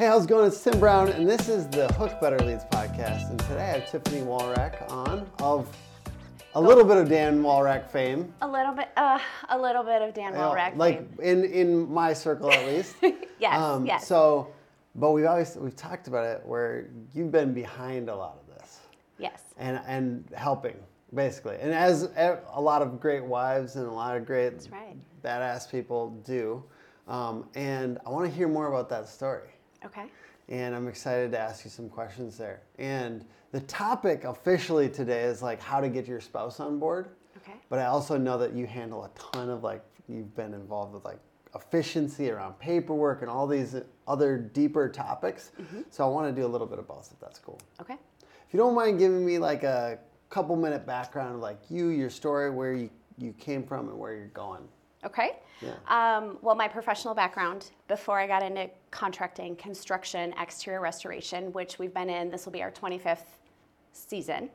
Hey, how's it going? It's Tim Brown, and this is the Hook Better Leads podcast. And today I have Tiffany Walrack on of a little bit of Dan Walrack fame. A little bit, uh, a little bit of Dan know, Walrack. like fame. in in my circle at least. yes, yes. Um, So, but we've always we've talked about it where you've been behind a lot of this yes. and and helping basically, and as a a lot of great wives and a lot of great That's right. badass people do. Um, and I want to hear more about that story. Okay. and I'm excited to ask you some questions there. And the topic officially today is like how to get your spouse on board. Okay. But I also know that you handle a ton of like you've been involved with like efficiency around paperwork and all these other deeper topics. Mm-hmm. So I want to do a little bit of both if that's cool. Okay. If you don't mind giving me like a couple minute background of like you, your story, where you, you came from and where you're going. Okay. Yeah. Um, well, my professional background before I got into contracting, construction, exterior restoration, which we've been in, this will be our 25th season,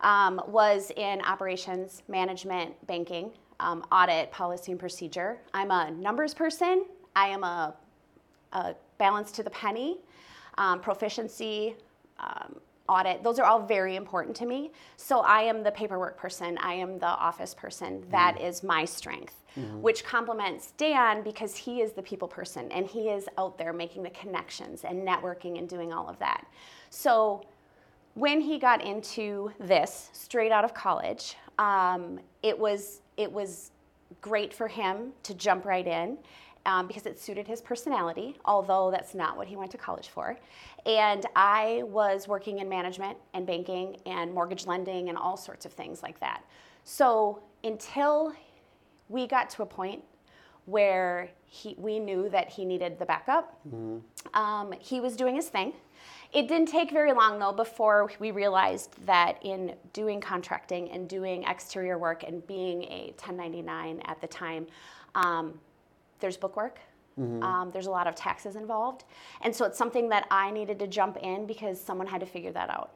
um, was in operations, management, banking, um, audit, policy, and procedure. I'm a numbers person. I am a, a balance to the penny, um, proficiency, um, audit. Those are all very important to me. So I am the paperwork person. I am the office person. That is my strength, which complements Dan because he is the people person and he is out there making the connections and networking and doing all of that. So when he got into this straight out of college, um, it was it was great for him to jump right in um, because it suited his personality. Although that's not what he went to college for, and I was working in management and banking and mortgage lending and all sorts of things like that. So until we got to a point where he, we knew that he needed the backup. Um, he was doing his thing. It didn't take very long though before we realized that in doing contracting and doing exterior work and being a 1099 at the time, um, there's bookwork. Um, there's a lot of taxes involved. And so it's something that I needed to jump in because someone had to figure that out.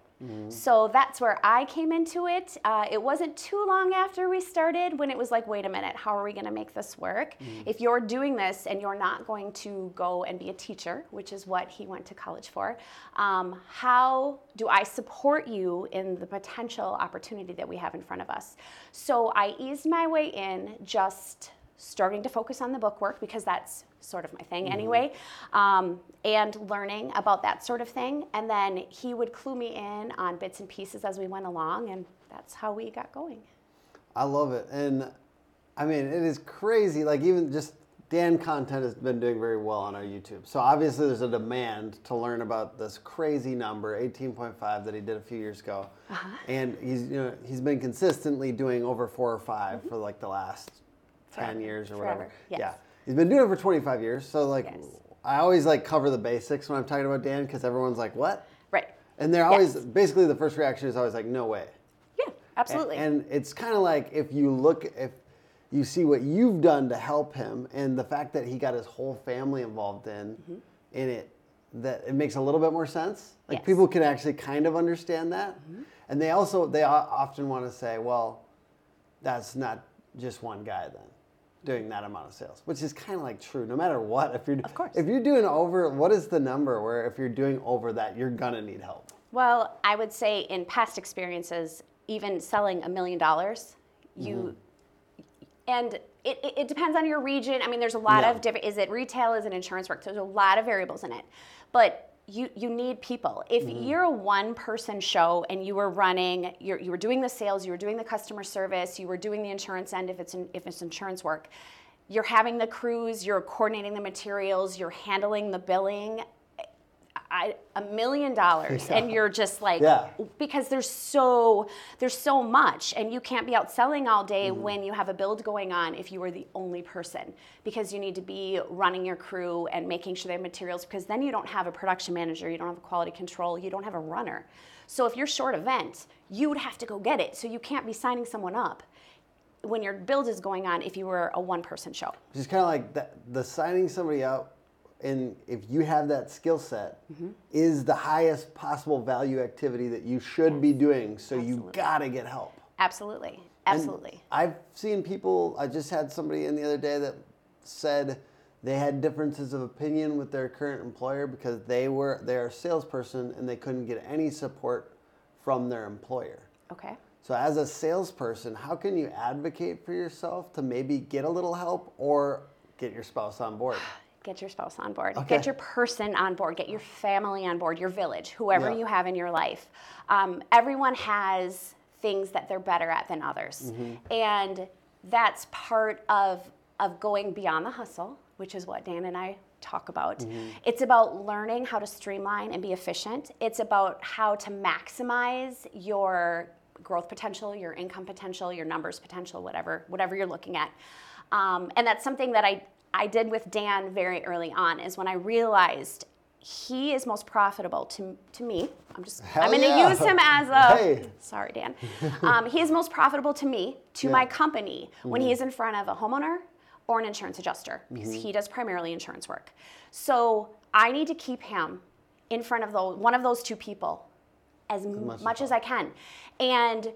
So that's where I came into it. Uh, it wasn't too long after we started when it was like, wait a minute, how are we going to make this work? If you're doing this and you're not going to go and be a teacher, which is what he went to college for, um, how do I support you in the potential opportunity that we have in front of us? So I eased my way in just starting to focus on the book work because that's sort of my thing mm-hmm. anyway, um, and learning about that sort of thing. And then he would clue me in on bits and pieces as we went along, and that's how we got going. I love it. And I mean, it is crazy. Like, even just Dan content has been doing very well on our YouTube. So, obviously, there's a demand to learn about this crazy number, 18.5, that he did a few years ago. Uh-huh. And he's, you know, he's been consistently doing over four or 5 mm-hmm. for like the last 10 years or Forever. whatever. Yes. Yeah. He's been doing it for 25 years. So, like, Yes. I always like cover the basics when I'm talking about Dan because everyone's like, what? Right. And they're always, Yes. basically, the first reaction is always like, no way. Yeah, absolutely. And it's kind of like if you look, if you see what you've done to help him, and the fact that he got his whole family involved in, in it, that it makes a little bit more sense. Like Yes. Mm-hmm. people can actually kind of understand that, and they also they often want to say, well, that's not just one guy then doing that amount of sales, which is kind of like true. No matter what, if you're Of course. if you're doing over, what is the number where if you're doing over that, you're gonna need help. Well, I would say in past experiences, even selling a million dollars, you mm-hmm. and it, it, it depends on your region. I mean, there's a lot Yeah. of different. Is it retail? Is it insurance work? There's a lot of variables in it, but you you need people. If mm-hmm. you're a one person show and you were running, you're, you were doing the sales, you were doing the customer service, you were doing the insurance end if it's in, if it's insurance work. You're having the crews, you're coordinating the materials, you're handling the billing. I, a million dollars. And you're just like Yeah. because there's so there's so much and you can't be out selling all day mm-hmm. when you have a build going on if you are the only person because you need to be running your crew and making sure they have materials because then you don't have a production manager you don't have a quality control you don't have a runner. So if you're short event you would have to go get it. So you can't be signing someone up when your build is going on if you were a one person show. Just kind of like that, the signing somebody out, and if you have that skill set, Mm-hmm. is the highest possible value activity that you should be doing. So you gotta get help. absolutely And absolutely I've seen people. I just had somebody in the other day that said they had differences of opinion with their current employer because they were they're a salesperson and they couldn't get any support from their employer. Okay. So as a salesperson, how can you advocate for yourself to maybe get a little help or get your spouse on board? Get your spouse on board. Okay. Get your person on board. Get your family on board, your village, whoever Yeah. you have in your life. Um, everyone has things that they're better at than others. Mm-hmm. And that's part of, of going beyond the hustle, which is what Dan and I talk about. Mm-hmm. It's about learning how to streamline and be efficient. It's about how to maximize your growth potential, your income potential, your numbers potential, whatever, whatever you're looking at. Um, and that's something that I, I did with Dan very early on is when I realized he is most profitable to, to me. I'm just Hell I'm going to yeah. use him as a Hey. sorry Dan. Um, he is most profitable to me, to my Yeah. Mm-hmm. company when he is in front of a homeowner or an insurance adjuster because Mm-hmm. he does primarily insurance work. So I need to keep him in front of those one of those two people as much much, as as I can. And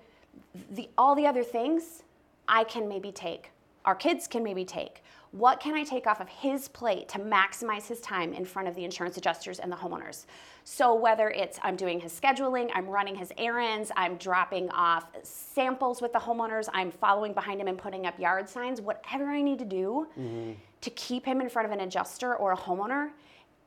the all the other things I can maybe take. Our kids can maybe take. What can I take off of his plate to maximize his time in front of the insurance adjusters and the homeowners? So whether it's I'm doing his scheduling, I'm running his errands, I'm dropping off samples with the homeowners, I'm following behind him and putting up yard signs, whatever I need to do mm-hmm. to keep him in front of an adjuster or a homeowner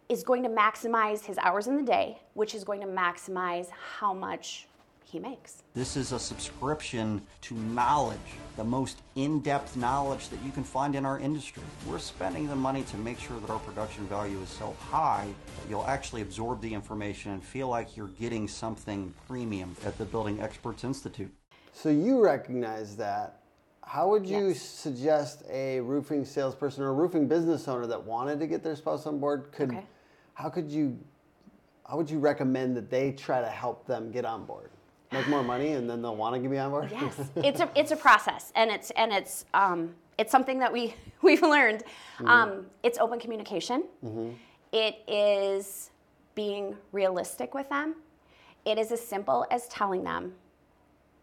is going to maximize his hours in the day, which is going to maximize how much he makes. This is a subscription to knowledge, the most in depth knowledge that you can find in our industry. We're spending the money to make sure that our production value is so high that you'll actually absorb the information and feel like you're getting something premium at the Building Experts Institute. So you recognize that. How would you Yes. suggest a roofing salesperson or a roofing business owner that wanted to get their spouse on board could Okay. how could you how would you recommend that they try to help them get on board? Make more money and then they'll want to get me on board? Yes, it's a it's a process, and it's and it's um, it's something that we we've learned. Um, it's open communication. It is being realistic with them. It is as simple as telling them,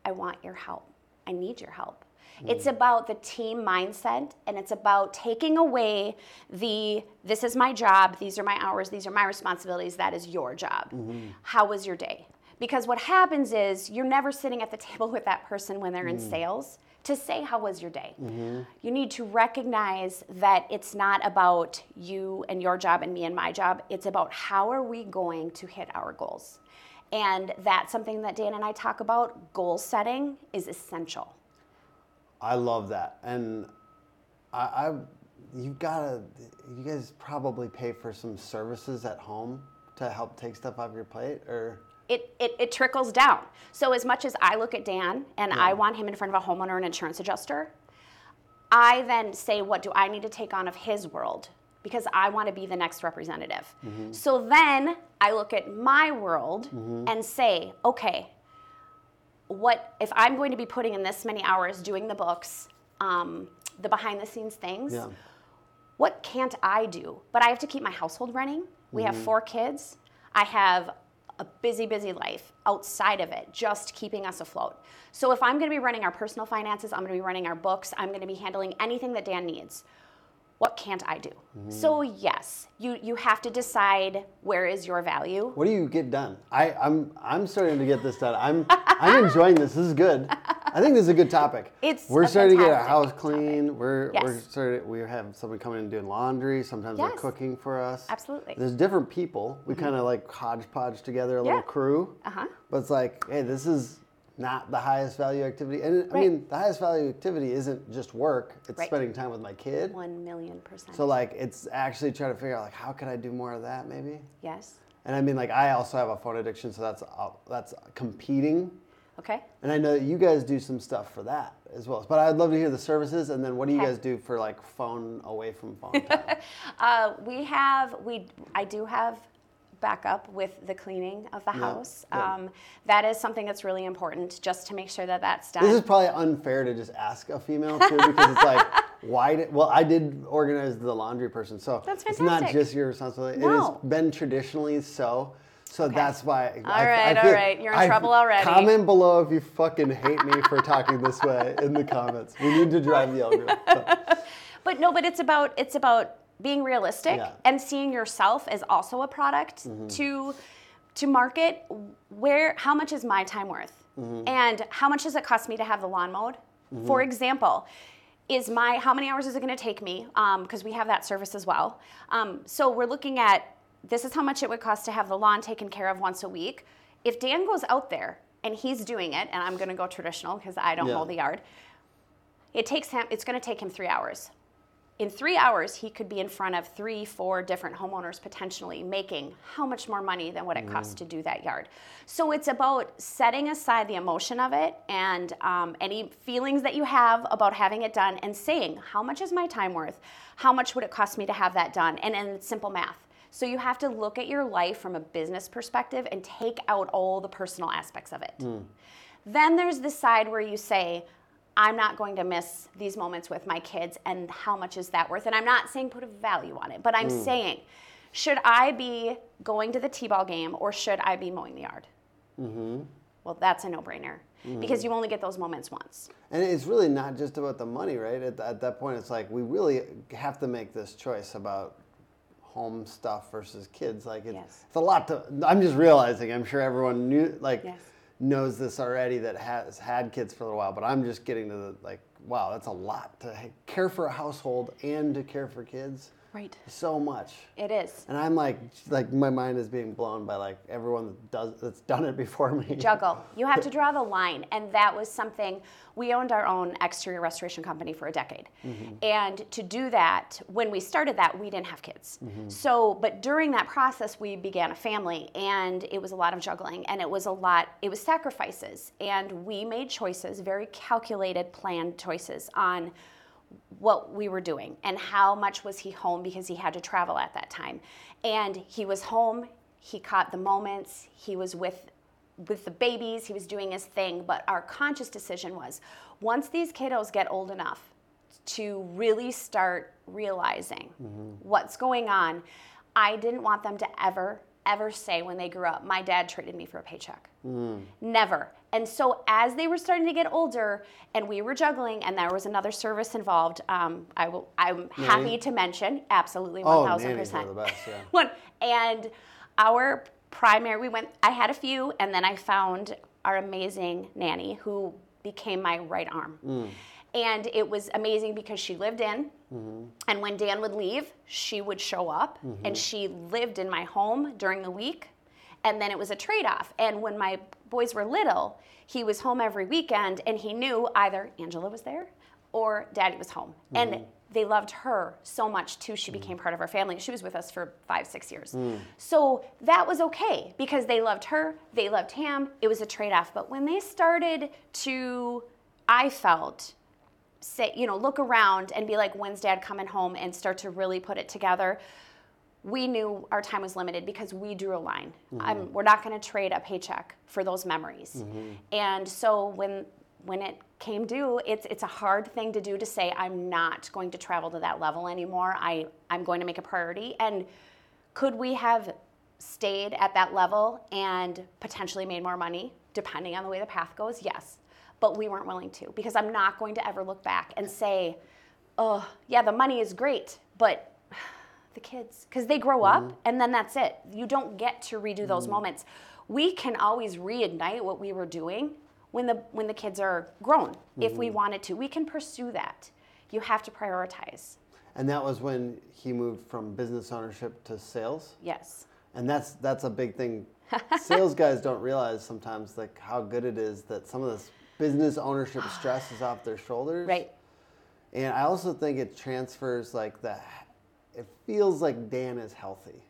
"I want your help. I need your help." It's about the team mindset, and it's about taking away the "this is my job, these are my hours, these are my responsibilities, that is your job." How was your day? Because what happens is you're never sitting at the table with that person when they're in mm. sales to say, How was your day? Mm-hmm. You need to recognize that it's not about you and your job and me and my job. It's about how are we going to hit our goals. And that's something that Dan and I talk about. Goal setting is essential. I love that. And I, I you've gotta you guys probably pay for some services at home to help take stuff off your plate or it, it, it trickles down. So as much as I look at Dan and I want him in front of a homeowner and insurance adjuster, I then say, what do I need to take on of his world? Because I want to be the next representative. Mm-hmm. So then I look at my world mm-hmm. and say, okay, what if I'm going to be putting in this many hours doing the books, um, the behind the scenes things? yeah. what can't I do? But I have to keep my household running. We have mm-hmm. four kids. I have a busy, busy life outside of it, just keeping us afloat. So if I'm going to be running our personal finances, I'm going to be running our books, I'm going to be handling anything that Dan needs. What can't I do? Mm-hmm. So yes, you you have to decide where is your value. What do you get done? I, I'm I'm starting to get this done. I'm I'm enjoying this. This is good. I think this is a good topic. It's we're starting to get our house clean. We're we're Yes. starting. We have someone coming and doing laundry. Sometimes they're cooking for us. Absolutely. There's different people. We kind of like hodgepodge together a little crew. Uh-huh. But it's like, hey, this is not the highest value activity. And I mean, the highest value activity isn't just work. It's Right. spending time with my kid. One million percent. So like, it's actually trying to figure out like, how can I do more of that maybe? yes. And I mean, like, I also have a phone addiction, so that's uh, that's competing. Okay. And I know that you guys do some stuff for that as well. But I'd love to hear the services, and then what do you Okay. guys do for like phone away from phone time? Uh, we have we I do have backup with the cleaning of the Yeah, house. good. Um, that is something that's really important, just to make sure that that's done. this is probably unfair to just ask a female too, because it's like, why did? Well, I did organize the laundry person, so That's it's not just your responsibility. It has been traditionally so. So that's why. I All right, all right. You're in trouble already. Comment below if you fucking hate me for talking this way in the comments. We need to drive the algorithm. So. but no, but it's about it's about being realistic Yeah. and seeing yourself as also a product mm-hmm. to to market where how much is my time worth mm-hmm. and how much does it cost me to have the lawn mowed mm-hmm. for example is my how many hours is it going to take me um, because we have that service as well um, so we're looking at this is how much it would cost to have the lawn taken care of once a week. If dan goes out there and he's doing it and i'm going to go traditional because i don't Yeah. mow the yard it takes him it's going to take him three hours. In three hours he could be in front of three four different homeowners potentially making how much more money than what it costs to do that yard. So it's about setting aside the emotion of it and um, any feelings that you have about having it done and saying how much is my time worth? How much would it cost me to have that done? And and simple math so you have to look at your life from a business perspective and take out all the personal aspects of it hmm. then there's the side where you say, I'm not going to miss these moments with my kids, and how much is that worth? And I'm not saying put a value on it, but I'm hmm. saying, should I be going to the T ball game or should I be mowing the yard? Mm-hmm. Well, that's a no brainer mm-hmm. because you only get those moments once. And it's really not just about the money, right? At, at that point, it's like we really have to make this choice about home stuff versus kids. Like it's, Yes. it's a lot to. I'm just realizing. I'm sure everyone knew, like, Yes. knows this already that has had kids for a little while. But I'm just getting to the like, wow, that's a lot to care for a household and to care for kids. Right. So much. It is. And I'm like, like my mind is being blown by like everyone that does that's done it before me. juggle. You have to draw the line. And that was something we owned our own exterior restoration company for a decade. Mm-hmm. And to do that, when we started that, we didn't have kids. Mm-hmm. So, but during that process, we began a family and it was a lot of juggling and it was a lot, it was sacrifices. And we made choices, very calculated, planned choices on what we were doing and how much was he home because he had to travel at that time. And he was home he caught the moments he was with with the babies he was doing his thing. But our conscious decision was once these kiddos get old enough to really start realizing mm-hmm. what's going on i didn't want them to ever ever say when they grew up my dad traded me for a paycheck Never. And so as they were starting to get older, and we were juggling, and there was another service involved, um, I will, I'm happy to mention, absolutely, one Oh, thousand nannies are percent. the best, yeah. One, and our primary, we went. I had a few, and then I found our amazing nanny who became my right arm. Mm. And it was amazing because she lived in, Mm-hmm. and when Dan would leave, she would show up, and mm-hmm. she lived in my home during the week. And then it was a trade-off. And when my boys were little he was home every weekend and he knew either angela was there or daddy was home. And mm-hmm. they loved her so much too. She mm-hmm. became part of our family. She was with us for five six years. Mm. So that was okay because they loved her they loved him it was a trade-off. But when they started to i felt say you know look around and be like when's dad coming home and start to really put it together we knew our time was limited because we drew a line. Um, we're not going to trade a paycheck for those memories. And so when when it came due, it's it's a hard thing to do to say I'm not going to travel to that level anymore. I I'm going to make a priority. And could we have stayed at that level and potentially made more money depending on the way the path goes? Yes. But we weren't willing to because I'm not going to ever look back and say, "Oh, yeah, the money is great, but the kids because they grow up mm-hmm. and then that's it. You don't get to redo those mm-hmm. moments. We can always reignite what we were doing when the when the kids are grown if we mm-hmm. wanted to. We can pursue that. You have to prioritize. And that was when he moved from business ownership to sales. yes. And that's that's a big thing. Sales guys don't realize sometimes like how good it is that some of this business ownership stress is off their shoulders. right And I also think it transfers like the it feels like Dan is healthy.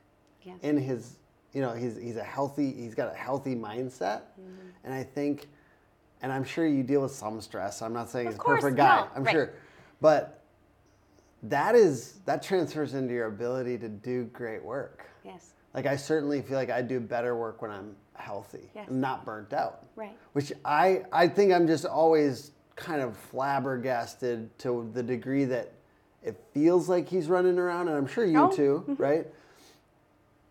Yeah. In his you know, he's he's a healthy he's got a healthy mindset. Mm-hmm. And I think and I'm sure you deal with some stress. I'm not saying Of he's a perfect guy. no, I'm right. sure. But that is that transfers into your ability to do great work. yes Like I certainly feel like I do better work when I'm healthy Yes. and not burnt out. Right. Which I I think I'm just always kind of flabbergasted to the degree that it feels like he's running around, and I'm sure you Oh. too, right?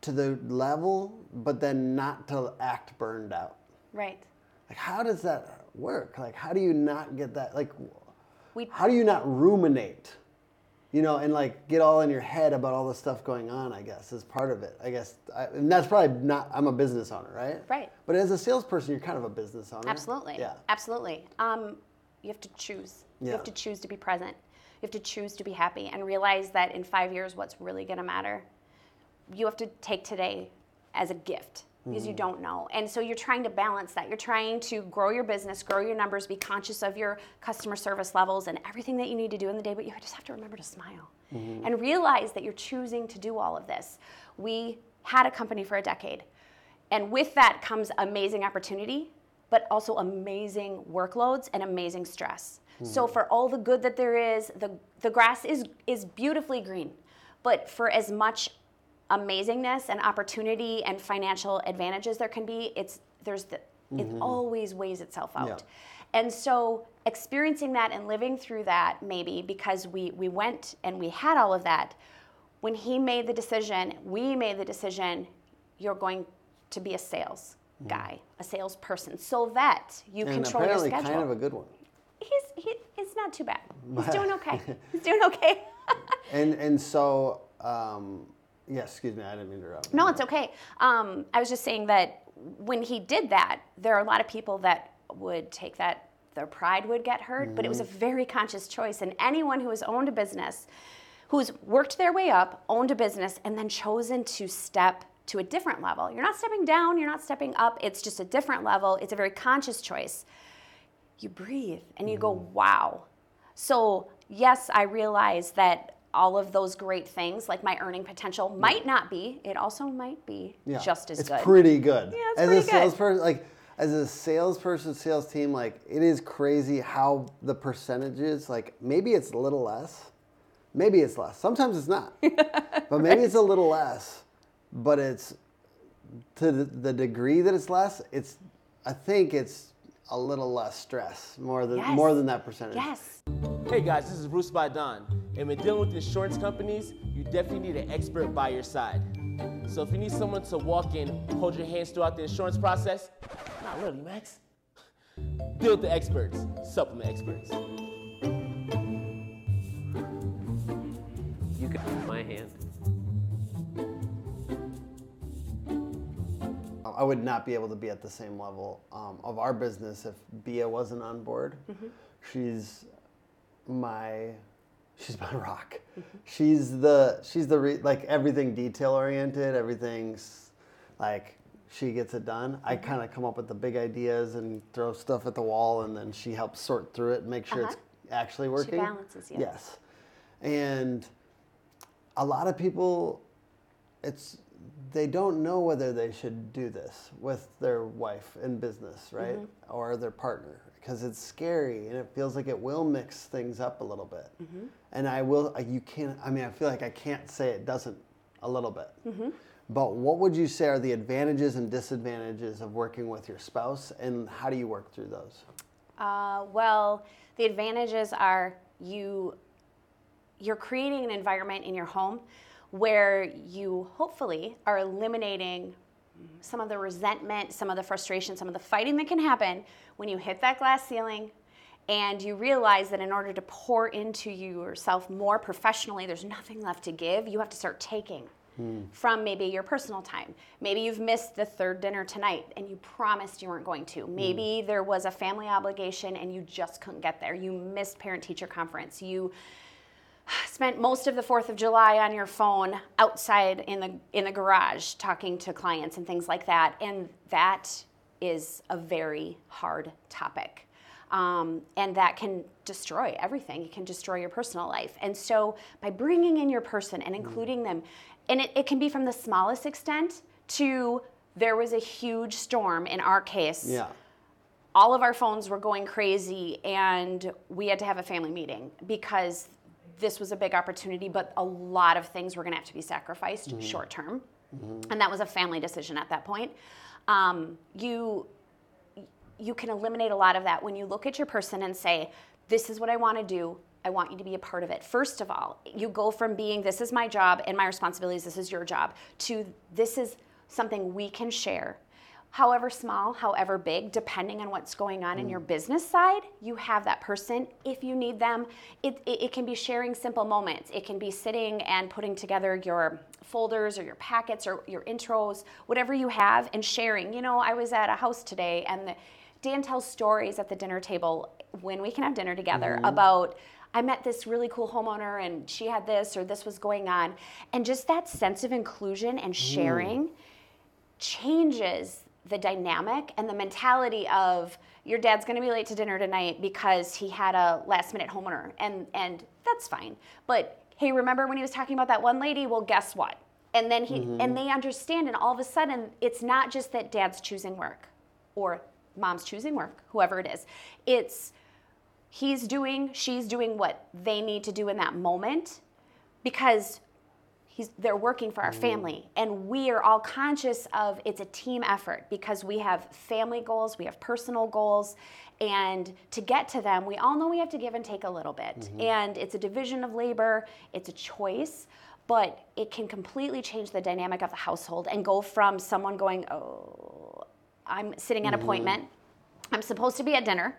To the level, but then not to act burned out. right Like how does that work? Like how do you not get that? Like we how do you not ruminate? You know, and like get all in your head about all the stuff going on. I guess is part of it. I guess, I, and that's probably not. I'm a business owner, right? Right. But as a salesperson, you're kind of a business owner. Absolutely. Yeah. Absolutely. Um, you have to choose. Yeah. You have to choose to be present. You have to choose to be happy and realize that in five years, what's really going to matter. You have to take today as a gift because you Mm. don't know. And so you're trying to balance that. You're trying to grow your business, grow your numbers, be conscious of your customer service levels and everything that you need to do in the day, but you just have to remember to smile Mm-hmm. and realize that you're choosing to do all of this. We had a company for a decade. And with that comes amazing opportunity, but also amazing workloads and amazing stress. So for all the good that there is, the, the grass is, is beautifully green. But for as much amazingness and opportunity and financial advantages there can be, it's there's the, it always weighs itself out. Yeah. And so experiencing that and living through that maybe because we we went and we had all of that, when he made the decision, we made the decision, you're going to be a sales guy, a salesperson, so that you And control your schedule. kind of a good one. He's he, it's not too bad. He's doing okay. He's doing okay. And and so, um, yes, excuse me, I didn't mean to interrupt. No, it's okay. Um, I was just saying that when he did that, there are a lot of people that would take that, their pride would get hurt, but it was a very conscious choice. And anyone who has owned a business, who's worked their way up, owned a business, and then chosen to step to a different level. You're not stepping down, you're not stepping up, it's just a different level. It's a very conscious choice. You breathe and you go, wow. So, yes, I realize that all of those great things, like my earning potential, might not be. It also might be Yeah, just as it's good. pretty good. Yeah, it's as pretty a good. salesperson, like as a salesperson, sales team, like it is crazy how the percentages. Like maybe it's a little less, maybe it's less. Sometimes it's not, but maybe it's a little less. But it's to the, the degree that it's less. It's I think it's a little less stress, more than Yes. more than that percentage. Yes. Hey guys, this is Bruce by Don. And when dealing with insurance companies, you definitely need an expert by your side. So if you need someone to walk in, hold your hands throughout the insurance process, not really, Max. Deal with the experts, supplement experts. You can hold my hand. I would not be able to be at the same level um, of our business if Bia wasn't on board. She's my she's my rock. She's the she's the re, like everything detail oriented. Everything's like she gets it done. I mm-hmm. kind of come up with the big ideas and throw stuff at the wall, and then she helps sort through it and make sure it's uh-huh. actually working. She balances you. Yes, and a lot of people it's they don't know whether they should do this with their wife in business right? Mm-hmm. Or their partner because it's scary and it feels like it will mix things up a little bit. Mm-hmm. And i will you can't i mean i feel like i can't say it doesn't a little bit. Mm-hmm. But what would you say are the advantages and disadvantages of working with your spouse and how do you work through those? Uh, well, the advantages are you you're creating an environment in your home where you hopefully are eliminating some of the resentment, some of the frustration, some of the fighting that can happen when you hit that glass ceiling and you realize that in order to pour into yourself more professionally, there's nothing left to give. You have to start taking from maybe your personal time. Maybe you've missed the third dinner tonight and you promised you weren't going to. Maybe mm. there was a family obligation and you just couldn't get there. You missed parent teacher conference. You spent most of the 4th of July on your phone outside in the in the garage talking to clients and things like that and that is a very hard topic. Um, and that can destroy everything. It can destroy your personal life. And so by bringing in your person and including them and it, it can be from the smallest extent to there was a huge storm in our case. Yeah. All of our phones were going crazy and we had to have a family meeting because this was a big opportunity but a lot of things were going to have to be sacrificed short term. And that was a family decision at that point. Um, you you can eliminate a lot of that when you look at your person and say this is what i want to do. I want you to be a part of it. First of all you go from being this is my job and my responsibilities. This is your job to this is something we can share however small, however big, depending on what's going on in your mm. business side, you have that person if you need them. It, it, it can be sharing simple moments. It can be sitting and putting together your folders or your packets or your intros, whatever you have, and sharing. You know, I was at a house today and the, Dan tells stories at the dinner table when we can have dinner together mm-hmm. about. I met this really cool homeowner and she had this or this was going on. And just that sense of inclusion and mm. sharing changes the dynamic and the mentality of your dad's going to be late to dinner tonight because he had a last minute homeowner and and that's fine. But hey remember when he was talking about that one lady? Well guess what? And then he and mm-hmm. they understand and all of a sudden it's not just that dad's choosing work or mom's choosing work whoever it is. It's he's doing she's doing what they need to do in that moment because he's they're working for our mm. family. And we are all conscious of it's a team effort because we have family goals we have personal goals. And to get to them we all know we have to give and take a little bit. Mm-hmm. And it's a division of labor it's a choice but it can completely change the dynamic of the household and go from someone going oh i'm sitting at an appointment. I'm supposed to be at dinner.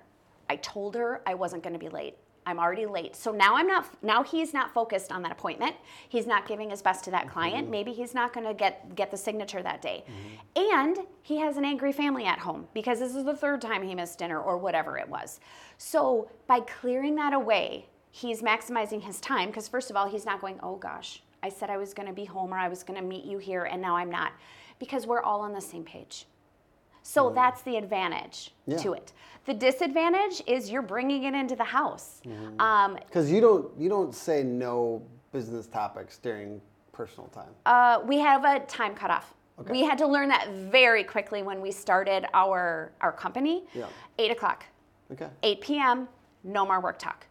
I told her i wasn't going to be late I'm already late. So now I'm not now he's not focused on that appointment. He's not giving his best to that client. Mm-hmm. Maybe he's not going to get get the signature that day. Mm-hmm. And he has an angry family at home because this is the third time he missed dinner or whatever it was. So by clearing that away, he's maximizing his time because first of all, he's not going, "Oh gosh, I said I was going to be home or I was going to meet you here and now I'm not." Because we're all on the same page. So that's the advantage Yeah. to it. The disadvantage is you're bringing it into the house. Um, Because you don't you don't say no business topics during personal time. uh, we have a time cutoff. Okay. We had to learn that very quickly when we started our our company. Yeah. Eight o'clock, Okay. 8 p.m. No more work talk.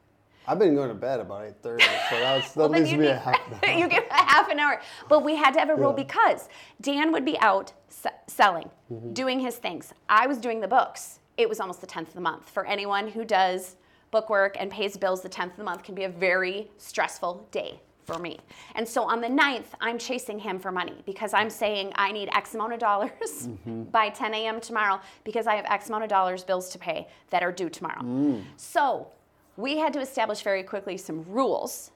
I've been going to bed about eight thirty, so that's that Well, leaves you me a half. an hour. you get a half an hour. But we had to have a rule Yeah. because Dan would be out se- selling, Mm-hmm. doing his things. I was doing the books. It was almost the 10th of the month. For anyone who does book work and pays bills, the 10th of the month can be a very stressful day for me. And so on the 9th, I'm chasing him for money because I'm saying I need X amount of dollars Mm-hmm. by 10 a.m. tomorrow because I have X amount of dollars bills to pay that are due tomorrow. Mm. So we had to establish very quickly some rules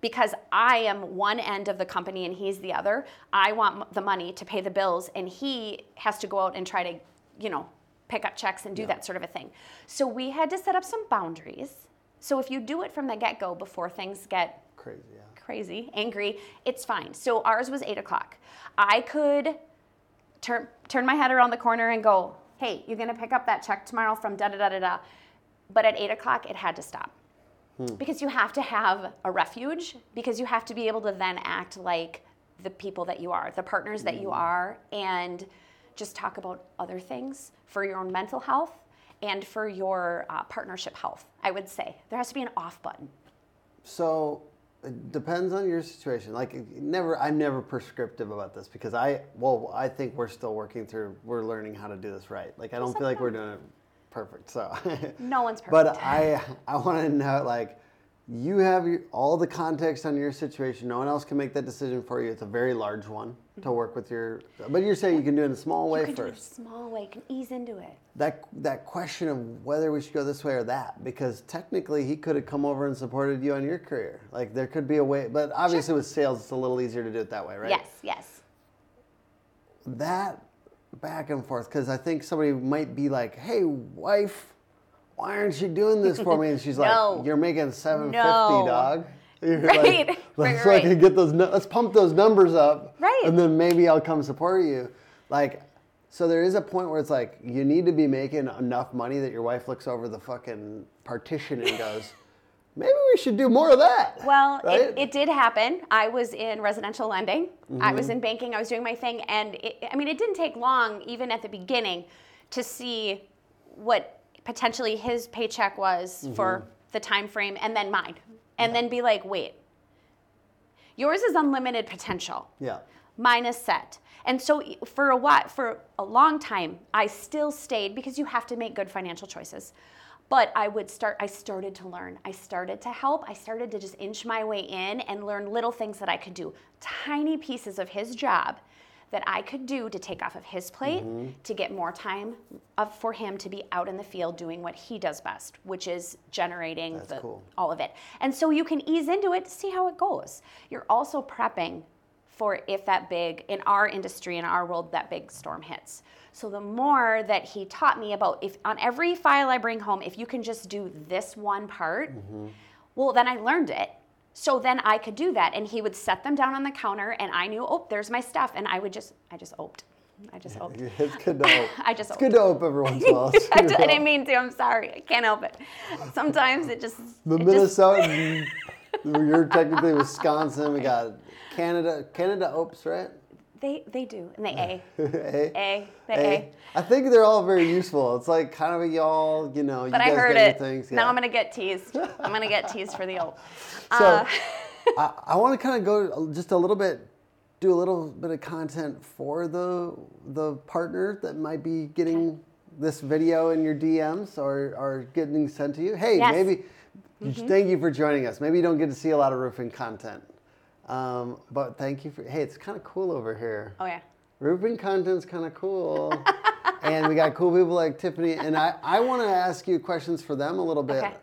because I am one end of the company and he's the other. I want the money to pay the bills and he has to go out and try to, you know, pick up checks and do that sort of a thing. So we had to set up some boundaries. So if you do it from the get go before things get Crazy, yeah. crazy, angry, it's fine. So ours was eight o'clock. I could turn turn my head around the corner and go, "Hey, you're gonna pick up that check tomorrow from da da da da da." But at eight o'clock, it had to stop because you have to have a refuge because you have to be able to then act like the people that you are, the partners that you are, and just talk about other things for your own mental health and for your uh, partnership health. I would say there has to be an off button. So it depends on your situation. Like never, I'm never prescriptive about this because I, well, I think we're still working through. We're learning how to do this right. Like I don't feel like we're doing it perfect. So No one's perfect. But. I, I want to know like. You have your, all the context on your situation. No one else can make that decision for you. It's a very large one to mm-hmm. work with your. But you're saying you can do it in a small way you can do it first. small way, you can ease into it. that that question of whether we should go this way or that because technically he could have come over and supported you on your career like there could be a way but obviously with sales it's a little easier to do it that way right Yes, yes. that back and forth because i think somebody might be like hey wife why aren't you doing this for me and she's No. like you're making 750 No. dog You're Right, like, let's fucking right. get those let's pump those numbers up Right. and then maybe i'll come support you like so there is a point where it's like you need to be making enough money that your wife looks over the fucking partition and goes maybe we should do more of that Well, right? it, it did happen. I was in residential lending. I Mm-hmm. was in banking. I was doing my thing, and it, I mean, it didn't take long, even at the beginning, to see what potentially his paycheck was Mm-hmm. for the time frame, and then mine, and then be like, wait, yours is unlimited potential. yeah mine is set. And so for a while, for a long time, I still stayed because you have to make good financial choices. But I would start, I started to learn. I started to help. I started to just inch my way in and learn little things that I could do, tiny pieces of his job that I could do to take off of his plate Mm-hmm. to get more time of, for him to be out in the field doing what he does best, which is generating the, cool. all of it. And so you can ease into it to see how it goes. You're also prepping for if that big, in our industry, in our world, that big storm hits. So the more that he taught me about if on every file I bring home, if you can just do this one part, Mm-hmm. well, then I learned it. So then I could do that. And he would set them down on the counter and I knew, oh, there's my stuff. And I would just, I just oped. I just oped. It's good to hope. I just it's good to hope every once in a while. I didn't mean to. I'm sorry. I can't help it. Sometimes it just. The Minnesotan, you're technically Wisconsin. We got Canada. Canada Opes, right? They they do, and they A A. A the A. A. I think they're all very useful. It's like kind of a y'all, you know. But you I heard it. Things. Now. I'm gonna get teased. I'm gonna get teased for the old. So Uh, I, I want to kind of go just a little bit, do a little bit of content for the the partner that might be getting this video in your DMs or, or getting sent to you. Hey, Yes. maybe. Mm-hmm. Thank you for joining us. Maybe you don't get to see a lot of roofing content, um, but thank you for. Hey, it's kind of cool over here. Oh yeah. Roofing content's kind of cool. and we got cool people like Tiffany. And I, I want to ask you questions for them a little bit. Okay.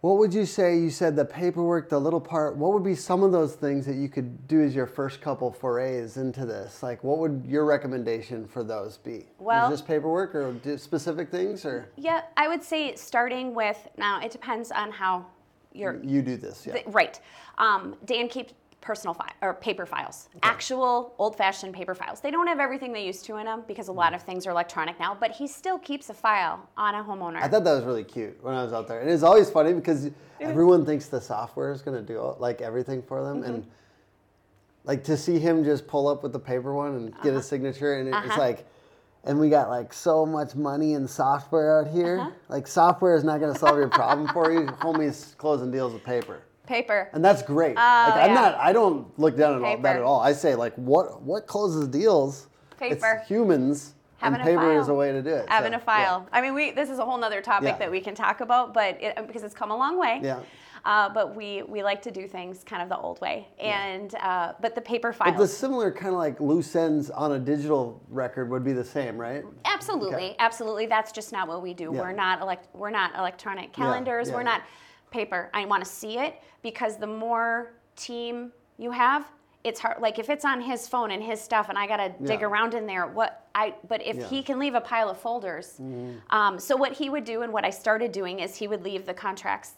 What would you say? You said the paperwork, the little part. What would be some of those things that you could do as your first couple forays into this? Like, what would your recommendation for those be? Well- Is just paperwork or do specific things, or Yeah, I would say starting with now. It depends on how you're you do this? Yeah. Th- right. Um, Dan keeps personal file or paper files, actual old-fashioned paper files. They don't have everything they used to in them because a lot of things are electronic now. But he still keeps a file on a homeowner. I thought that was really cute when I was out there. And it's always funny because everyone thinks the software is going to do like everything for them. Mm-hmm. And like to see him just pull up with the paper one and get Uh-huh. a signature. And it's like, and we got like so much money in software out here. Uh-huh. Like software is not going to solve your problem for you. Homie's closing deals with paper. Paper. And that's great. like Oh, I'm yeah. not I don't look down at all, that at all. I say like what what closes deals? Paper. It's humans. Having and a paper is a file. way to do it. Having so, a file. I mean, we this is a whole other topic Yeah. that we can talk about, but it, because it's come a long way. Yeah. Uh, but we we like to do things kind of the old way, and uh, but the paper file. But the similar kind of like loose ends on a digital record would be the same, right? Absolutely, Okay. absolutely. That's just not what we do. Yeah. We're not elect- we're not electronic calendars. yeah, we're not paper. I want to see it because the more team you have, it's hard. Like if it's on his phone and his stuff, and I gotta dig around in there. What I but if Yeah. Mm-hmm. he can leave a pile of folders, um, so what he would do and what I started doing is he would leave the contracts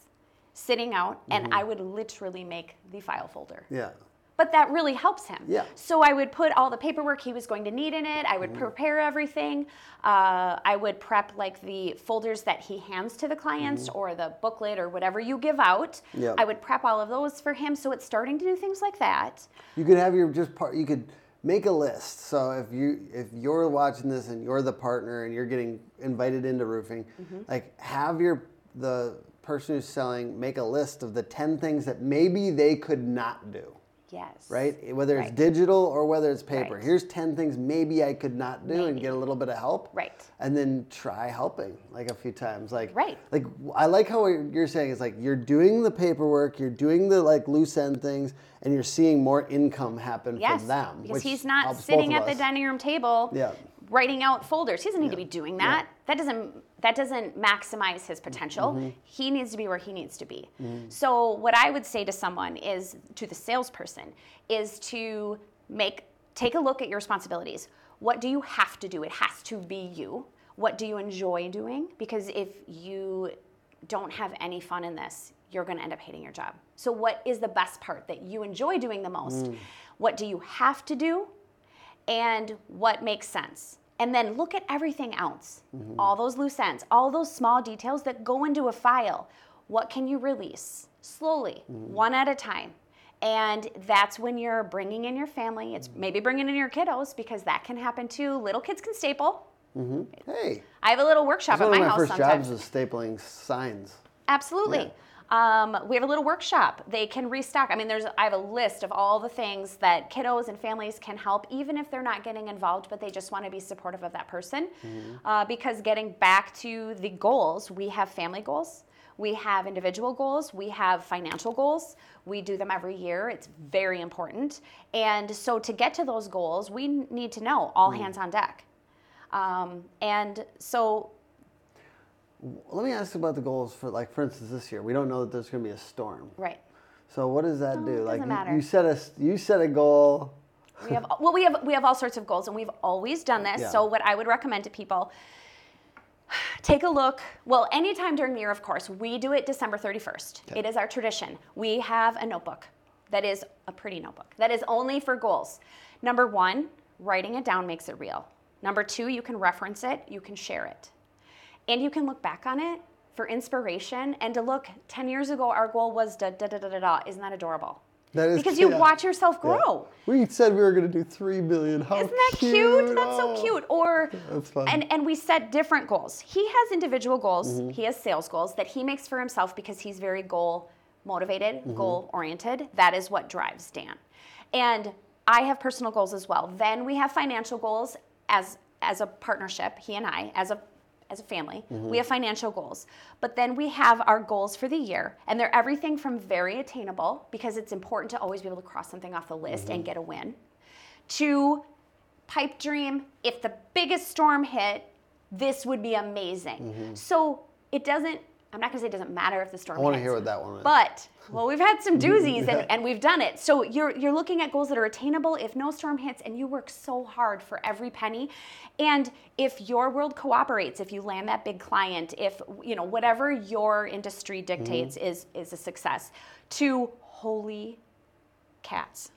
sitting out, and Mm-hmm. I would literally make the file folder Yeah. But that really helps him. Yeah. So I would put all the paperwork he was going to need in it. I would prepare everything. Uh, I would prep like the folders that he hands to the clients or the booklet or whatever you give out. Yeah. I would prep all of those for him. So it's starting to do things like that. You could have your just part. You could make a list. So if you if you're watching this and you're the partner and you're getting invited into roofing, Mm-hmm. like have your the person who's selling make a list of the ten things that maybe they could not do. Yes. Right? Eh, whether it's Right. digital or whether it's paper. Right. Here's 10 things maybe I could not do and get a little bit of help. Right. And then try helping like a few times. Like Right. like I like how you're saying is like you're doing the paperwork, you're doing the like loose end things and you're seeing more income happen Yes. for them. because he's not sitting at the dining room table Yeah. Writing out folders. He doesn't need to be doing Yeah. that. That doesn't that doesn't maximize his potential. Mm-hmm. He needs to be where he needs to be. So what I would say to someone is to the salesperson is to make take a look at your responsibilities. What do you have to do? It has to be you. What do you enjoy doing? Because if you don't have any fun in this, you're going to end up hating your job. So what is the best part that you enjoy doing the most? Mm. What do you have to do? and what makes sense. And then look at everything else, mm-hmm. all those loose ends, all those small details that go into a file. What can you release slowly, mm-hmm. one at a time? And that's when you're bringing in your family. It's mm-hmm. maybe bringing in your kiddos because that can happen too. Little kids can staple. Hey. I have a little workshop at one my of my house first sometimes. jobs was stapling signs. Absolutely. Um, we have a little workshop. They can restock. I mean, there's I have a list of all the things that kiddos and families can help, even if they're not getting involved, but they just want to be supportive of that person. Uh, because getting back to the goals, we have family goals, We have individual goals, we have financial goals. We do them every year. It's very important. And so to get to those goals, we need to know all hands on deck. Um, and so Let me ask about the goals for like for instance this year. We don't know that there's going to be a storm. right. So what does that Oh, do? like doesn't you- matter. you set a you set a goal. We have well, we have we have all sorts of goals, and we've always done this. Yeah. So what I would recommend to people, take a look. Well, anytime during the year, of course, we do it December thirty first. Okay. It is our tradition. We have a notebook that is a pretty notebook that is only for goals. Number one, writing it down makes it real. Number two, you can reference it, you can share it, and you can look back on it for inspiration and to look. Ten years ago, our goal was da da da da da da. Isn't that adorable? That is because you watch yourself Yeah. grow. We said we were going to do three billion. How Isn't that cute? That's Oh. so cute. Or That's fun. and and we set different goals. He has individual goals. Mm-hmm. He has sales goals that he makes for himself because he's very goal motivated, Mm-hmm. goal oriented. That is what drives Dan. And I have personal goals as well. Then we have financial goals as as a partnership, he and I, as a as a family. Mm-hmm. We have financial goals. But then we have our goals for the year, and they're everything from very attainable because it's important to always be able to cross something off the list Mm-hmm. and get a win to pipe dream if the biggest storm hit this would be amazing Mm-hmm. so it doesn't i'm not going to say it doesn't matter if the storm I want to hits hear what that one is. but well we've had some doozies and, and we've done it so you're you're looking at goals that are attainable if no storm hits and you work so hard for every penny and if your world cooperates if you land that big client if you know whatever your industry mm-hmm. dictates is is a success to holy cats.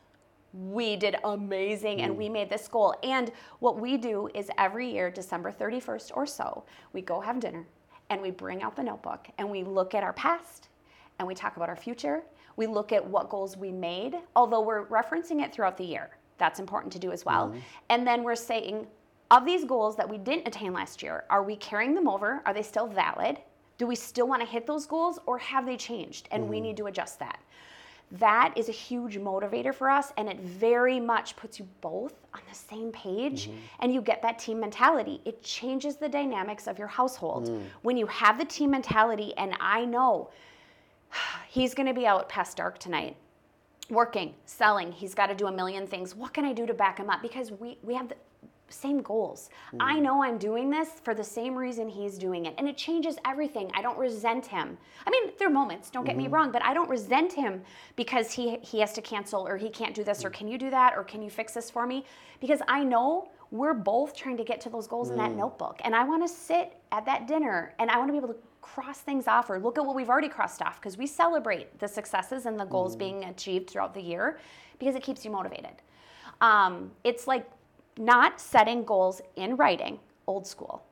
We did amazing and mm. we made this goal. And what we do is every year, December 31st or so, we go have dinner and we bring out the notebook and we look at our past and we talk about our future. We look at what goals we made, although we're referencing it throughout the year. That's important to do as well. Mm-hmm. And then we're saying, of these goals that we didn't attain last year, are we carrying them over? Are they still valid? Do we still want to hit those goals or have they changed? And we mm-hmm. need to adjust that that is a huge motivator for us and it very much puts you both on the same page mm-hmm. and you get that team mentality. It changes the dynamics of your household. Mm. When you have the team mentality and i know he's going to be out past dark tonight working selling he's got to do a million things. What can i do to back him up? Because we we have the same goals. I mm. know i'm doing this for the same reason he's doing it and it changes everything. I don't resent him. I mean there are moments don't get me mm-hmm. wrong but i don't resent him because he he has to cancel or he can't do this or mm. can you do that or can you fix this for me? Because i know we're both trying to get to those goals in that mm. notebook and i want to sit at that dinner and i want to be able to cross things off or look at what we've already crossed off because we celebrate the successes and the goals being achieved throughout the year because it keeps you motivated. Um, it's like not setting goals in writing, old school.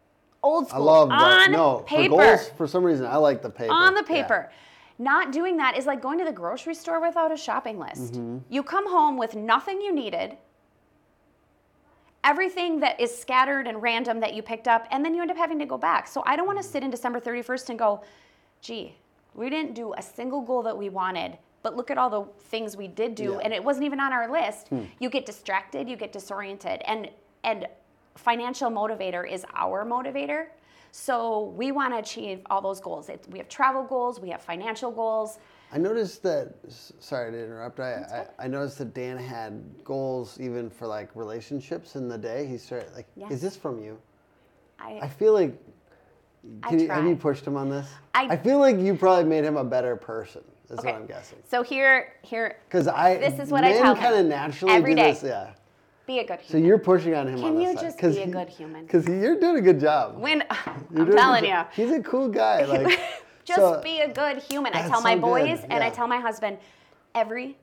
Old school. I love that. on no, paper. for goals, for some reason, I like the paper. on the Yeah. paper. Not doing that is like going to the grocery store without a shopping list. Mm-hmm. You come home with nothing you needed, everything that is scattered and random that you picked up, and then you end up having to go back. So I don't want to sit in December 31st and go, gee, we didn't do a single goal that we wanted, but look at all the things we did do, Yeah. and it wasn't even on our list. Hmm. You get distracted, you get disoriented, and and financial motivator is our motivator. So we want to achieve all those goals. It, we have travel goals, we have financial goals. I noticed that. Sorry to interrupt. I, I I noticed that Dan had goals even for like relationships in the day. He started like. Yeah. Is this from you? I, I feel like. I you, have you pushed him on this? I- feel like you probably made him a better person. That's okay. what I'm guessing. So here, here, Because I This is what I tell kind of naturally every do day. this. Yeah. be a good human. So you're pushing on him Can on you just be a good human? Because you're doing a good job. when You're I'm telling you. He's a cool guy. Like, just so- be a good human. I tell my so boys good, and I tell my husband every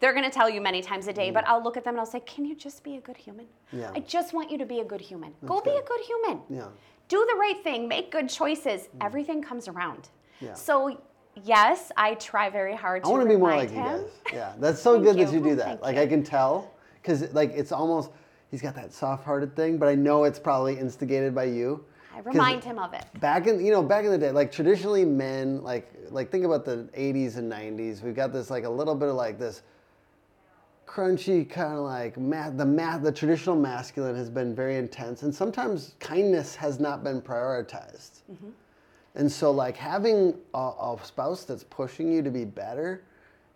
they're going to tell you many times a day, Mm. but I'll look at them and I'll say, "Can you just be a good human?" Yeah. I just want you to be a good human. Go be a good. good human. Yeah. Do the right thing, make good choices. Everything comes around. Yeah. So, yes, I try very hard I want to be more like he him. does. Yeah, that's so good that you. you do that. Thank like you. I can tell, because like it's almost he's got that soft-hearted thing, but I know it's probably instigated by you. I remind him of it. Back in you know back in the day, like traditionally men like like think about the 80s and 90s. We've got this like a little bit of like this crunchy kind of like ma- the ma- the traditional masculine has been very intense, and sometimes kindness has not been prioritized. Mm-hmm. And so like having a, a spouse that's pushing you to be better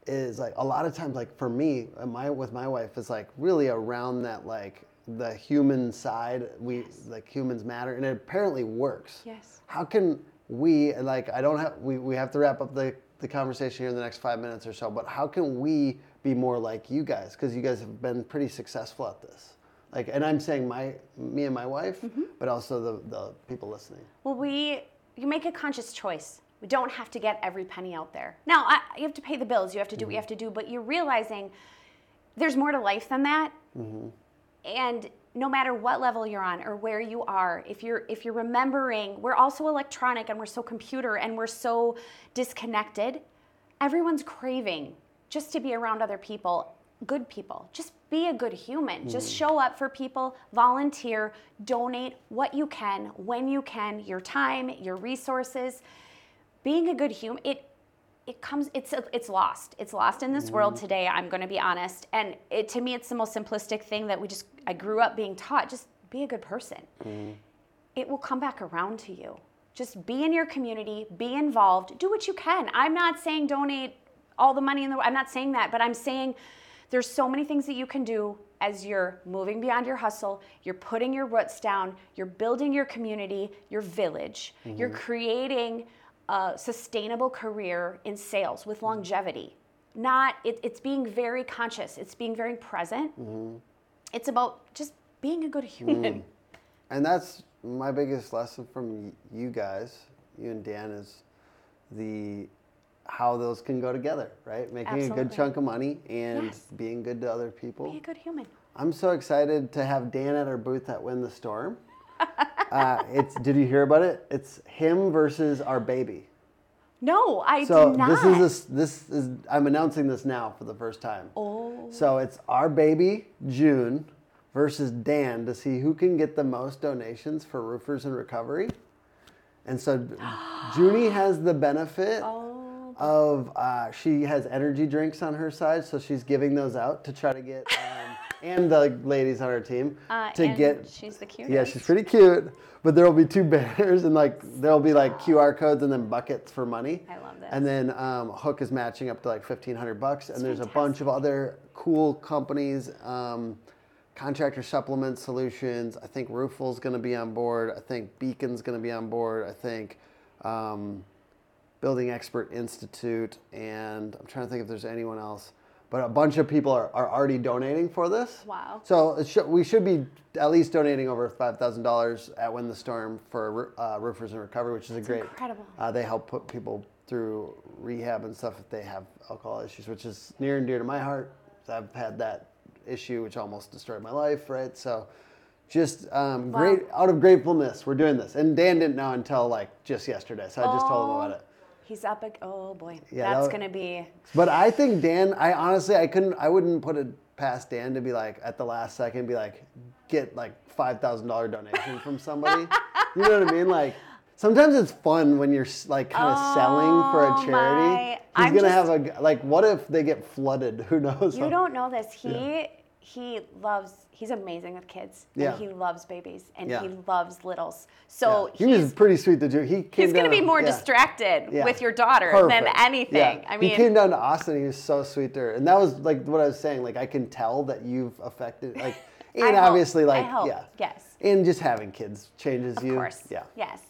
is like a lot of times like for me my with my wife is like really around that like the human side we like humans matter and it apparently works. Yes. How can we like I don't have we, we have to wrap up the the conversation here in the next five minutes or so, but how can we be more like you guys? Because you guys have been pretty successful at this. Like, and I'm saying my, me and my wife, mm-hmm. but also the, the people listening. Well, we you make a conscious choice. We don't have to get every penny out there. Now, I, you have to pay the bills. You have to do what you have to do, but you're realizing there's more to life than that. Mm-hmm. And no matter what level you're on or where you are, if you're if you're remembering, we're also electronic and we're so computer and we're so disconnected. Everyone's craving just to be around other people, good people. Just be a good human. Just mm. show up for people, volunteer, donate what you can, when you can, your time, your resources. Being a good human, it it comes it's it's lost. It's lost in this world mm. today i'm going to be honest. And it to me it's the most simplistic thing that we just i grew up being taught just be a good person. Mm. It will come back around to you. Just be in your community be involved do what you can. I'm not saying donate all the money in the world. i'm not saying that but i'm saying there's so many things that you can do as you're moving beyond your hustle you're putting your roots down you're building your community your village mm-hmm. you're creating a sustainable career in sales with mm-hmm. longevity. Not it, it's being very conscious. It's being very present. Mm-hmm. It's about just being a good mm. human. And that's my biggest lesson from you guys, you and Dan, is the how those can go together, right? Making a good chunk of money and Yes. being good to other people. Be a good human. I'm so excited to have Dan at our booth at Win the Storm. uh, it's did you hear about it? It's him versus our baby. No, I So did not. this is this this is I'm announcing this now for the first time. Oh. So it's our baby June versus Dan to see who can get the most donations for roofers in recovery. And so Junie has the benefit Oh. Of uh, she has energy drinks on her side, so she's giving those out to try to get um, and the ladies on our team Uh, to get she's the cutest. yeah, she's pretty cute. But there will be two banners and like there'll be like QR codes and then buckets for money. I love this. And then um, Hook is matching up to like fifteen hundred bucks, and there's a bunch of other cool companies. Um, Contractor Supplement Solutions. I think Roofle's going to be on board. I think Beacon's going to be on board. I think um, Building Expert Institute, and I'm trying to think if there's anyone else. But a bunch of people are, are already donating for this. Wow. So it should, we should be at least donating over five thousand dollars at Win the Storm for uh, roofers in recovery, which is a great. incredible. Uh, they help put people through rehab and stuff if they have alcohol issues, which is near and dear to my heart. I've had that issue, which almost destroyed my life. Right. So, just um, great out of gratefulness, we're doing this. And Dan didn't know until like just yesterday, so I just told him about it. He's up. ag- Oh boy, Yeah, that's that- gonna be. But I think Dan, I honestly, I couldn't, I wouldn't put it past Dan to be like at the last second, be like, get like five thousand dollar donation from somebody. you know what I mean? Like sometimes it's fun when you're like kind of selling for Oh, a charity. my. He's I'm gonna just- have a like, what if they get flooded? Who knows? You don't know this. He he loves. He's amazing with kids. Yeah. And he loves babies and Yeah. he loves littles. So he was pretty sweet to do. He came he's gonna be more yeah. distracted Yeah. with your daughter than anything. Yeah. I mean, he came down to Austin. He was so sweet to her, and that was like what I was saying. Like I can tell that you've affected, like, and hope- obviously, like, yeah, yes. and just having kids changes of you. course. Yeah. Yes.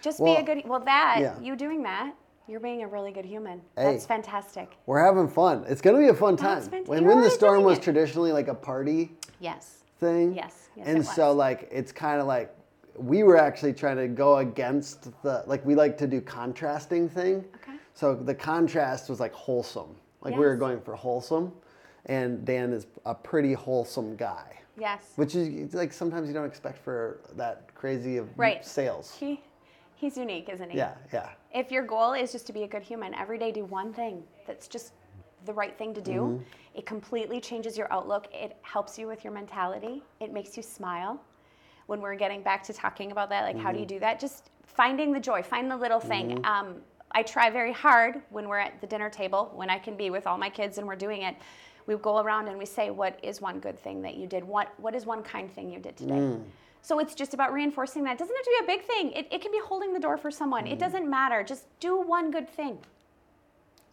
Just Well, be a good. Well, that yeah. you doing that, you're being a really good human. Hey. That's fantastic. We're having fun. It's going to be a fun oh, time. That's fant- When you're the Storm was it. traditionally like a party Yes. thing. Yes, yes, and so like it's kind of like we were actually trying to go against the like we like to do contrasting thing. Okay. So the contrast was like wholesome. Like we were going for wholesome, and Dan is a pretty wholesome guy. Yes. Which is like sometimes you don't expect for that crazy of Right. sales. He he's unique, isn't he? Yeah, yeah. If your goal is just to be a good human, every day do one thing that's just the right thing to do. Mm-hmm. It completely changes your outlook. It helps you with your mentality. It makes you smile. When we're getting back to talking about that, like how do you Mm-hmm. do that? Just finding the joy, find the little thing. Um, I try very hard when we're at the dinner table, when I can be with all my kids and we're doing it. We go around and we say, "What is one good thing that you did? What What is one kind thing you did today?" So it's just about reinforcing that. It doesn't have to be a big thing. It, it can be holding the door for someone. Mm. It doesn't matter. Just do one good thing.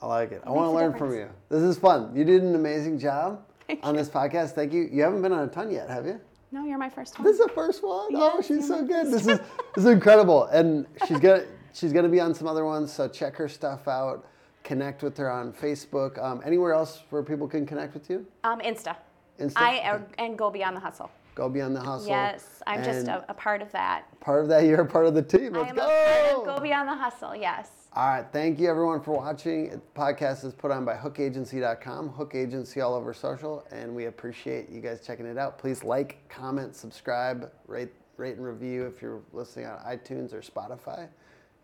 I like it. I want to learn from you. This is fun. You did an amazing job on this podcast. Thank you. You haven't been on a ton yet, have you? No, you're my first one. This is the first one. oh, Yes, she's so good. This is this is incredible, and she's gonna she's gonna be on some other ones. So check her stuff out. Connect with her on Facebook. Um, anywhere else where people can connect with you? Um, Insta. Insta? I uh, and go beyond the hustle. Go beyond the hustle. Yes, I'm just a, a part of that. part of that. You're a part of the team. Let's go. a part of go beyond the hustle. Yes. All right. Thank you, everyone, for watching. The podcast is put on by hookagency.com, Hook Agency all over social, and we appreciate you guys checking it out. Please like, comment, subscribe, rate, rate and review if you're listening on iTunes or Spotify.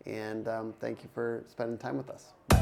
And um, thank you for spending time with us.